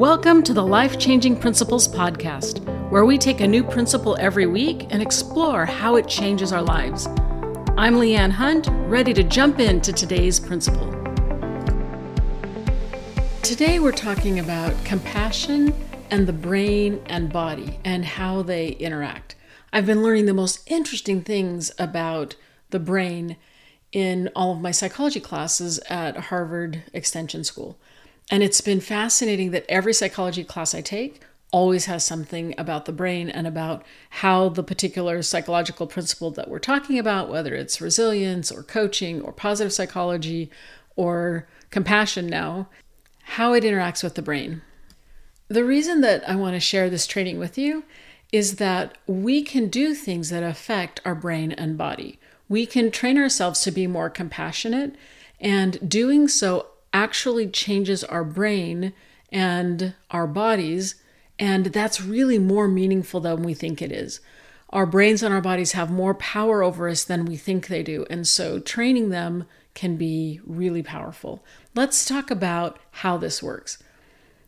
Welcome to the Life Changing Principles Podcast, where we take a new principle every week and explore how it changes our lives. I'm Leanne Hunt, ready to jump into today's principle. Today, we're talking about compassion and the brain and body and how they interact. I've been learning the most interesting things about the brain in all of my psychology classes at Harvard Extension School. And it's been fascinating that every psychology class I take always has something about the brain and about how the particular psychological principle that we're talking about, whether it's resilience or coaching or positive psychology or compassion now, how it interacts with the brain. The reason that I want to share this training with you is that we can do things that affect our brain and body. We can train ourselves to be more compassionate, and doing so actually changes our brain and our bodies. And that's really more meaningful than we think it is. Our brains and our bodies have more power over us than we think they do. And so training them can be really powerful. Let's talk about how this works.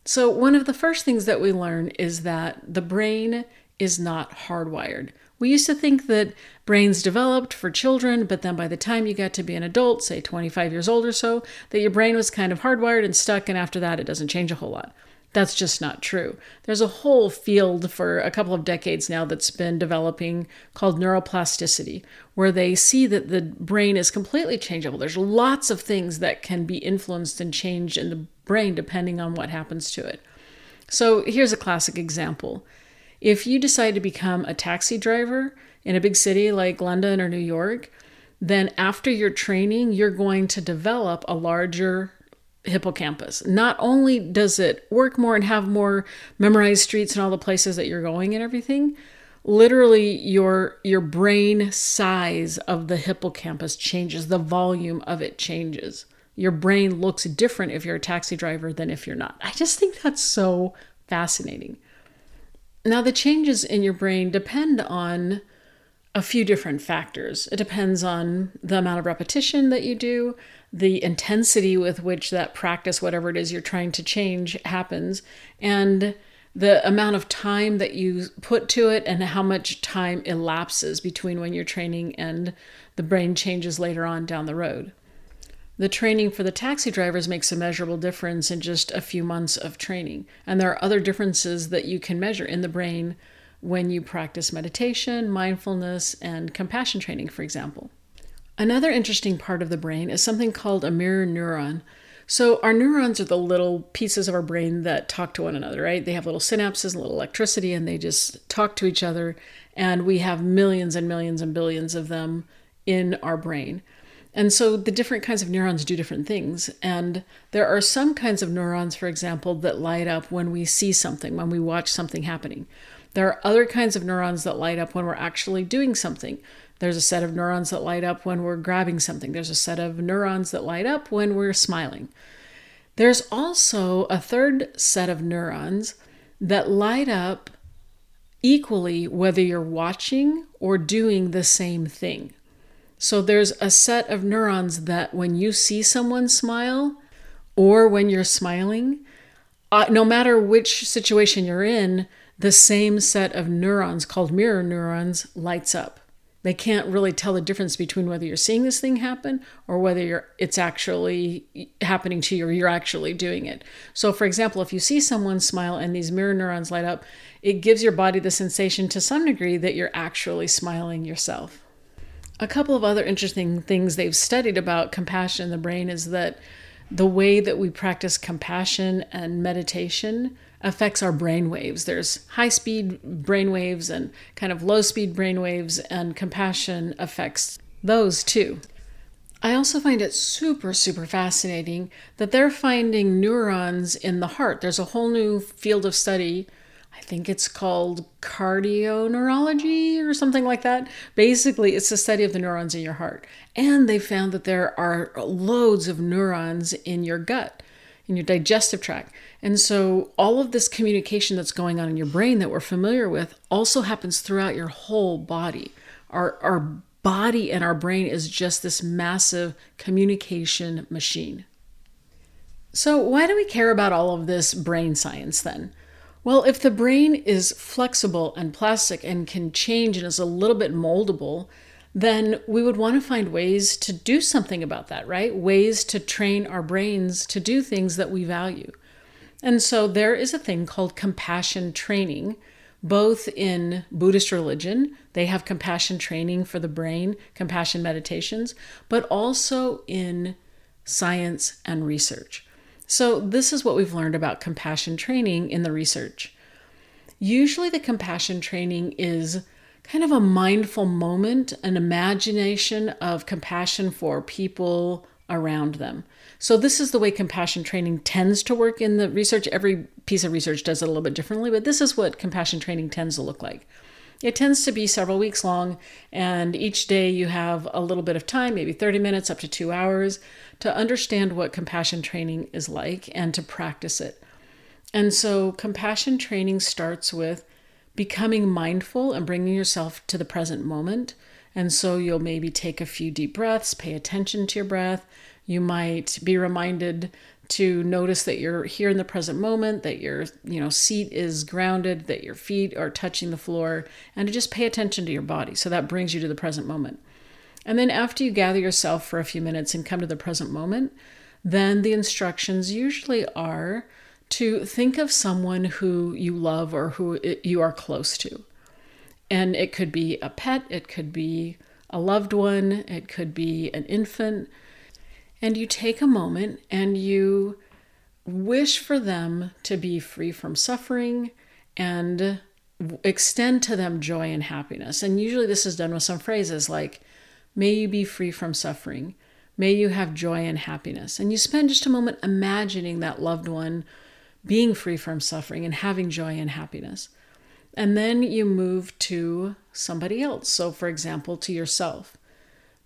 So, one of the first things that we learn is that the brain is not hardwired. We used to think that brains developed for children, but then by the time you got to be an adult, say 25 years old or so, that your brain was kind of hardwired and stuck, and after that, it doesn't change a whole lot. That's just not true. There's a whole field for a couple of decades now that's been developing called neuroplasticity, where they see that the brain is completely changeable. There's lots of things that can be influenced and changed in the brain depending on what happens to it. So here's a classic example if you decide to become a taxi driver in a big city like London or New York, then after your training, you're going to develop a larger hippocampus. Not only does it work more and have more memorized streets and all the places that you're going and everything, literally your your brain size of the hippocampus changes, the volume of it changes. Your brain looks different if you're a taxi driver than if you're not. I just think that's so fascinating. Now, the changes in your brain depend on a few different factors. It depends on the amount of repetition that you do, the intensity with which that practice, whatever it is you're trying to change, happens, and the amount of time that you put to it and how much time elapses between when you're training and the brain changes later on down the road. The training for the taxi drivers makes a measurable difference in just a few months of training. And there are other differences that you can measure in the brain when you practice meditation, mindfulness, and compassion training, for example. Another interesting part of the brain is something called a mirror neuron. So, our neurons are the little pieces of our brain that talk to one another, right? They have little synapses and little electricity, and they just talk to each other. And we have millions and millions and billions of them in our brain. And so the different kinds of neurons do different things. And there are some kinds of neurons, for example, that light up when we see something, when we watch something happening. There are other kinds of neurons that light up when we're actually doing something. There's a set of neurons that light up when we're grabbing something. There's a set of neurons that light up when we're smiling. There's also a third set of neurons that light up equally whether you're watching or doing the same thing. So there's a set of neurons that when you see someone smile or when you're smiling, uh, no matter which situation you're in, the same set of neurons called mirror neurons lights up. They can't really tell the difference between whether you're seeing this thing happen or whether it's actually happening to you or you're actually doing it. So for example, if you see someone smile and these mirror neurons light up, it gives your body the sensation to some degree that you're actually smiling yourself. A couple of other interesting things they've studied about compassion in the brain is that the way that we practice compassion and meditation affects our brain waves. There's high speed brain waves and kind of low speed brain waves, and compassion affects those too. I also find it super, super fascinating that they're finding neurons in the heart. There's a whole new field of study think it's called cardioneurology or something like that. Basically, it's the study of the neurons in your heart. And they found that there are loads of neurons in your gut, in your digestive tract. And so, all of this communication that's going on in your brain that we're familiar with also happens throughout your whole body. Our, our body and our brain is just this massive communication machine. So, why do we care about all of this brain science then? Well, if the brain is flexible and plastic and can change and is a little bit moldable, then we would want to find ways to do something about that, right? Ways to train our brains to do things that we value. And so there is a thing called compassion training, both in Buddhist religion, they have compassion training for the brain, compassion meditations, but also in science and research. So, this is what we've learned about compassion training in the research. Usually, the compassion training is kind of a mindful moment, an imagination of compassion for people around them. So, this is the way compassion training tends to work in the research. Every piece of research does it a little bit differently, but this is what compassion training tends to look like. It tends to be several weeks long, and each day you have a little bit of time, maybe 30 minutes up to two hours, to understand what compassion training is like and to practice it. And so, compassion training starts with becoming mindful and bringing yourself to the present moment. And so, you'll maybe take a few deep breaths, pay attention to your breath. You might be reminded to notice that you're here in the present moment, that your you know seat is grounded, that your feet are touching the floor, and to just pay attention to your body. So that brings you to the present moment. And then after you gather yourself for a few minutes and come to the present moment, then the instructions usually are to think of someone who you love or who you are close to. And it could be a pet, it could be a loved one, it could be an infant, and you take a moment and you wish for them to be free from suffering and extend to them joy and happiness. And usually this is done with some phrases like, May you be free from suffering. May you have joy and happiness. And you spend just a moment imagining that loved one being free from suffering and having joy and happiness. And then you move to somebody else. So, for example, to yourself.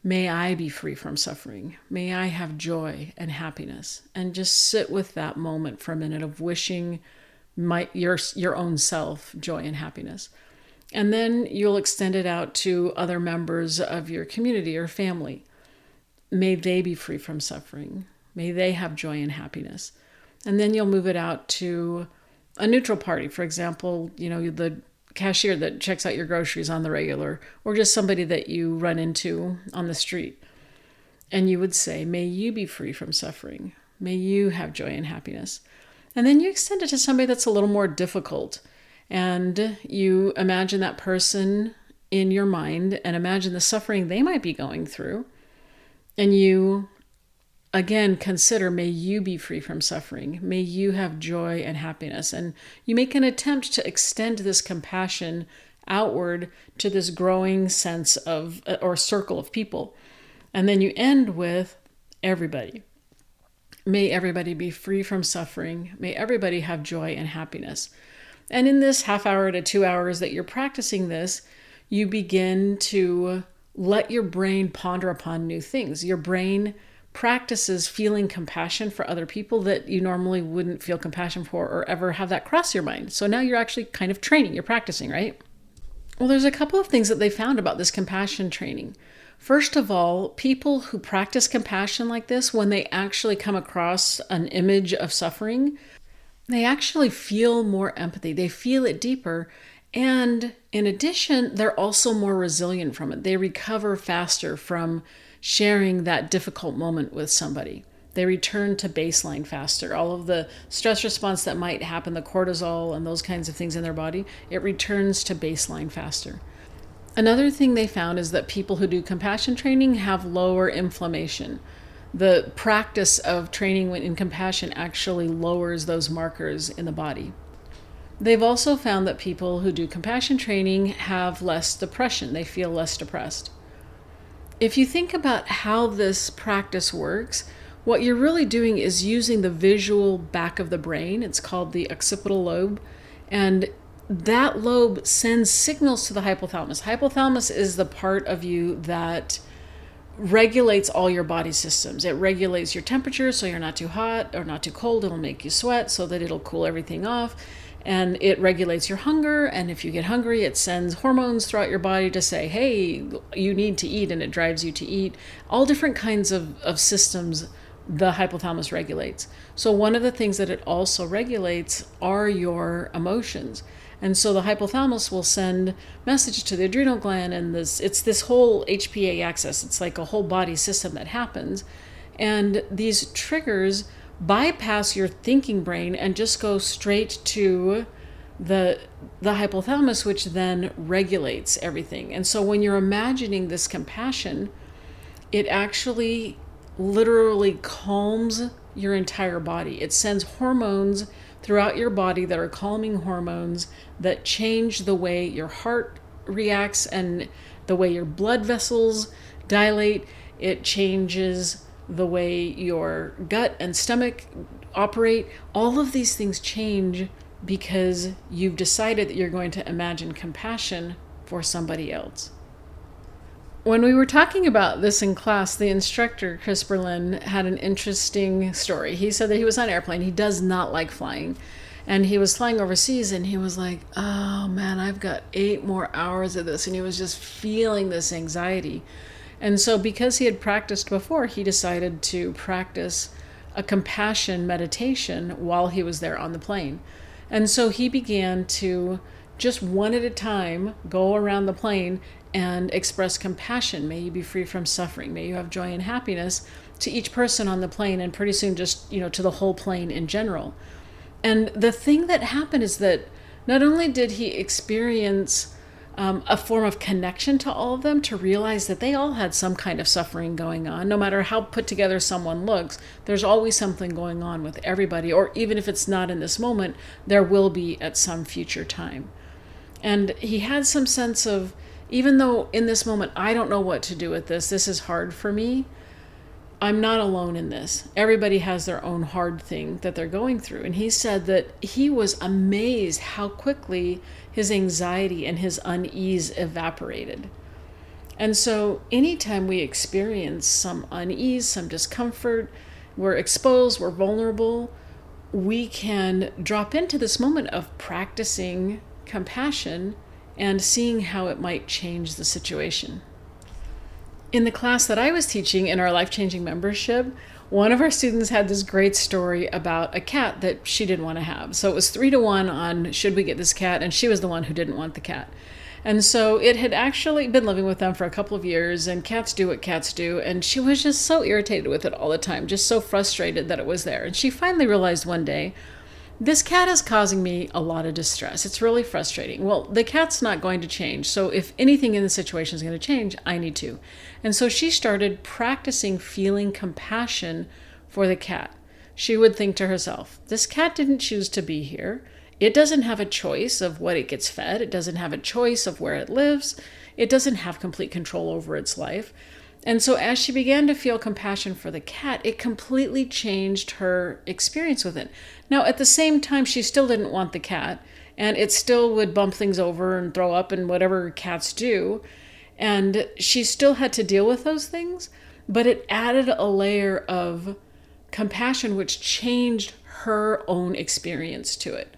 May I be free from suffering. May I have joy and happiness. And just sit with that moment for a minute of wishing my, your, your own self joy and happiness. And then you'll extend it out to other members of your community or family. May they be free from suffering. May they have joy and happiness. And then you'll move it out to a neutral party. For example, you know, the cashier that checks out your groceries on the regular, or just somebody that you run into on the street. And you would say, May you be free from suffering. May you have joy and happiness. And then you extend it to somebody that's a little more difficult. And you imagine that person in your mind and imagine the suffering they might be going through. And you again consider may you be free from suffering. May you have joy and happiness. And you make an attempt to extend this compassion outward to this growing sense of or circle of people. And then you end with everybody. May everybody be free from suffering. May everybody have joy and happiness. And in this half hour to 2 hours that you're practicing this you begin to let your brain ponder upon new things. Your brain practices feeling compassion for other people that you normally wouldn't feel compassion for or ever have that cross your mind. So now you're actually kind of training, you're practicing, right? Well, there's a couple of things that they found about this compassion training. First of all, people who practice compassion like this, when they actually come across an image of suffering, they actually feel more empathy. They feel it deeper. And in addition, they're also more resilient from it. They recover faster from sharing that difficult moment with somebody. They return to baseline faster. All of the stress response that might happen, the cortisol and those kinds of things in their body, it returns to baseline faster. Another thing they found is that people who do compassion training have lower inflammation. The practice of training in compassion actually lowers those markers in the body. They've also found that people who do compassion training have less depression, they feel less depressed if you think about how this practice works, what you're really doing is using the visual back of the brain. It's called the occipital lobe. And that lobe sends signals to the hypothalamus. Hypothalamus is the part of you that regulates all your body systems. It regulates your temperature so you're not too hot or not too cold. It'll make you sweat so that it'll cool everything off and it regulates your hunger. And if you get hungry, it sends hormones throughout your body to say, hey, you need to eat, and it drives you to eat. All different kinds of, of systems the hypothalamus regulates. So, one of the things that it also regulates are your emotions. And so the hypothalamus will send message to the adrenal gland, and this it's this whole HPA axis. It's like a whole body system that happens, and these triggers bypass your thinking brain and just go straight to the the hypothalamus which then regulates everything. And so when you're imagining this compassion it actually literally calms your entire body. It sends hormones throughout your body that are calming hormones that change the way your heart reacts and the way your blood vessels dilate. It changes the way your gut and stomach operate all of these things change because you've decided that you're going to imagine compassion for somebody else. When we were talking about this in class, the instructor, Chris Berlin, had an interesting story. He said that he was on an airplane. He does not like flying. And he was flying overseas and he was like, oh man, I've got eight more hours of this. And he was just feeling this anxiety. And so, because he had practiced before, he decided to practice a compassion meditation while he was there on the plane. And so he began to just one at a time go around the plane and express compassion. May you be free from suffering. May you have joy and happiness to each person on the plane and pretty soon just, you know, to the whole plane in general. And the thing that happened is that not only did he experience um, a form of connection to all of them to realize that they all had some kind of suffering going on. No matter how put together someone looks, there's always something going on with everybody, or even if it's not in this moment, there will be at some future time. And he had some sense of, even though in this moment I don't know what to do with this, this is hard for me, I'm not alone in this. Everybody has their own hard thing that they're going through. And he said that he was amazed how quickly his anxiety and his unease evaporated. And so, anytime we experience some unease, some discomfort, we're exposed, we're vulnerable, we can drop into this moment of practicing compassion and seeing how it might change the situation in the class that I was teaching in our life changing membership, one of our students had this great story about a cat that she didn't want to have. So it was three to one on should we get this cat, and she was the one who didn't want the cat. And so it had actually been living with them for a couple of years, and cats do what cats do. And she was just so irritated with it all the time, just so frustrated that it was there. And she finally realized one day, this cat is causing me a lot of distress. It's really frustrating. Well, the cat's not going to change. So, if anything in the situation is going to change, I need to. And so she started practicing feeling compassion for the cat. She would think to herself, this cat didn't choose to be here. It doesn't have a choice of what it gets fed, it doesn't have a choice of where it lives, it doesn't have complete control over its life. And so, as she began to feel compassion for the cat, it completely changed her experience with it. Now, at the same time, she still didn't want the cat, and it still would bump things over and throw up and whatever cats do. And she still had to deal with those things, but it added a layer of compassion, which changed her own experience to it.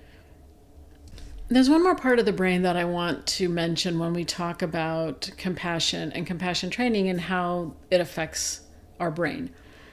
There's one more part of the brain that I want to mention when we talk about compassion and compassion training and how it affects our brain.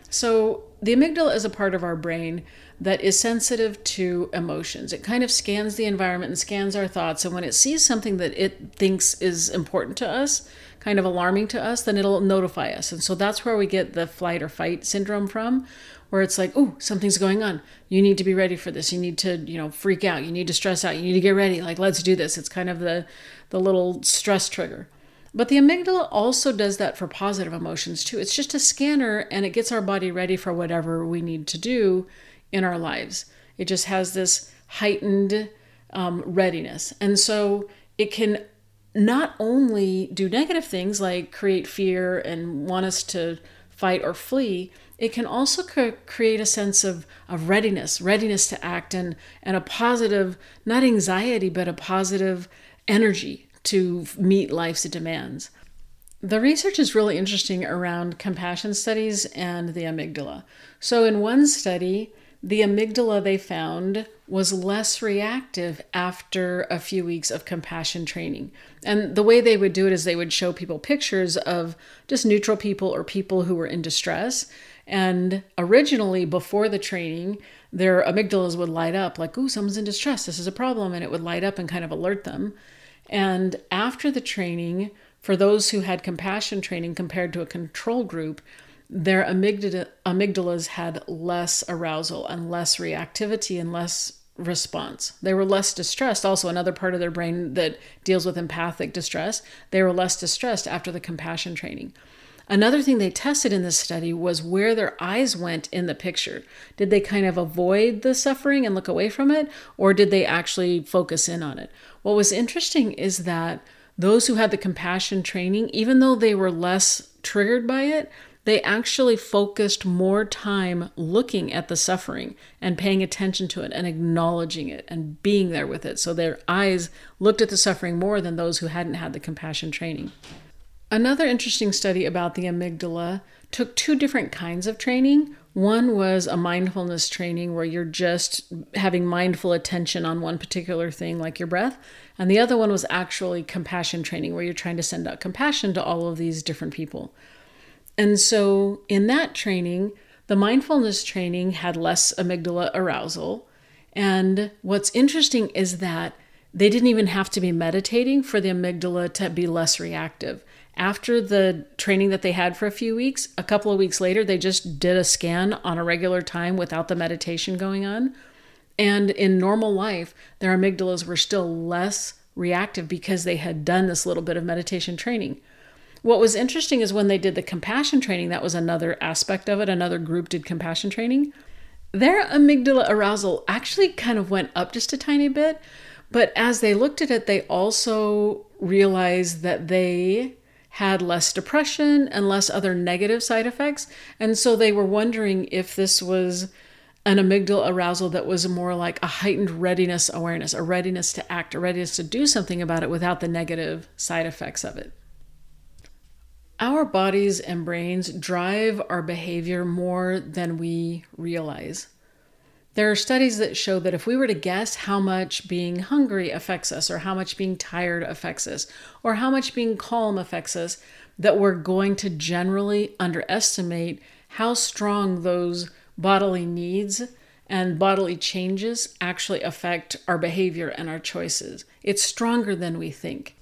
So, the amygdala is a part of our brain that is sensitive to emotions. It kind of scans the environment and scans our thoughts. And when it sees something that it thinks is important to us, kind of alarming to us, then it'll notify us. And so that's where we get the flight or fight syndrome from, where it's like, oh, something's going on. You need to be ready for this. You need to, you know, freak out. You need to stress out. You need to get ready. Like, let's do this. It's kind of the the little stress trigger. But the amygdala also does that for positive emotions too. It's just a scanner and it gets our body ready for whatever we need to do in our lives. It just has this heightened um, readiness. And so it can not only do negative things like create fear and want us to fight or flee, it can also create a sense of, of readiness, readiness to act, and, and a positive, not anxiety, but a positive energy to meet life's demands. The research is really interesting around compassion studies and the amygdala. So, in one study, the amygdala they found was less reactive after a few weeks of compassion training. And the way they would do it is they would show people pictures of just neutral people or people who were in distress. And originally, before the training, their amygdalas would light up like, ooh, someone's in distress. This is a problem. And it would light up and kind of alert them. And after the training, for those who had compassion training compared to a control group, their amygdala, amygdalas had less arousal and less reactivity and less response. They were less distressed. Also, another part of their brain that deals with empathic distress, they were less distressed after the compassion training. Another thing they tested in this study was where their eyes went in the picture. Did they kind of avoid the suffering and look away from it, or did they actually focus in on it? What was interesting is that those who had the compassion training, even though they were less triggered by it, they actually focused more time looking at the suffering and paying attention to it and acknowledging it and being there with it. So their eyes looked at the suffering more than those who hadn't had the compassion training. Another interesting study about the amygdala took two different kinds of training. One was a mindfulness training where you're just having mindful attention on one particular thing, like your breath. And the other one was actually compassion training, where you're trying to send out compassion to all of these different people. And so in that training, the mindfulness training had less amygdala arousal. And what's interesting is that they didn't even have to be meditating for the amygdala to be less reactive. After the training that they had for a few weeks, a couple of weeks later, they just did a scan on a regular time without the meditation going on. And in normal life, their amygdalas were still less reactive because they had done this little bit of meditation training. What was interesting is when they did the compassion training, that was another aspect of it. Another group did compassion training. Their amygdala arousal actually kind of went up just a tiny bit, but as they looked at it, they also realized that they had less depression and less other negative side effects. And so they were wondering if this was an amygdala arousal that was more like a heightened readiness awareness, a readiness to act, a readiness to do something about it without the negative side effects of it. Our bodies and brains drive our behavior more than we realize. There are studies that show that if we were to guess how much being hungry affects us, or how much being tired affects us, or how much being calm affects us, that we're going to generally underestimate how strong those bodily needs and bodily changes actually affect our behavior and our choices. It's stronger than we think.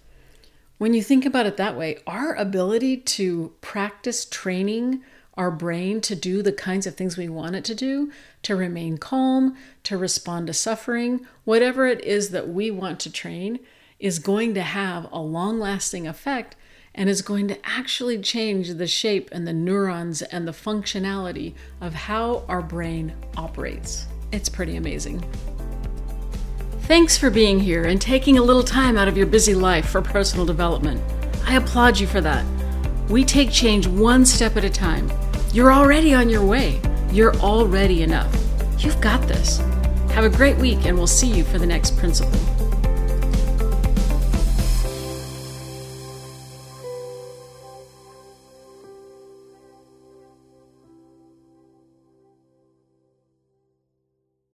When you think about it that way, our ability to practice training our brain to do the kinds of things we want it to do, to remain calm, to respond to suffering, whatever it is that we want to train, is going to have a long lasting effect and is going to actually change the shape and the neurons and the functionality of how our brain operates. It's pretty amazing. Thanks for being here and taking a little time out of your busy life for personal development. I applaud you for that. We take change one step at a time. You're already on your way. You're already enough. You've got this. Have a great week, and we'll see you for the next principle.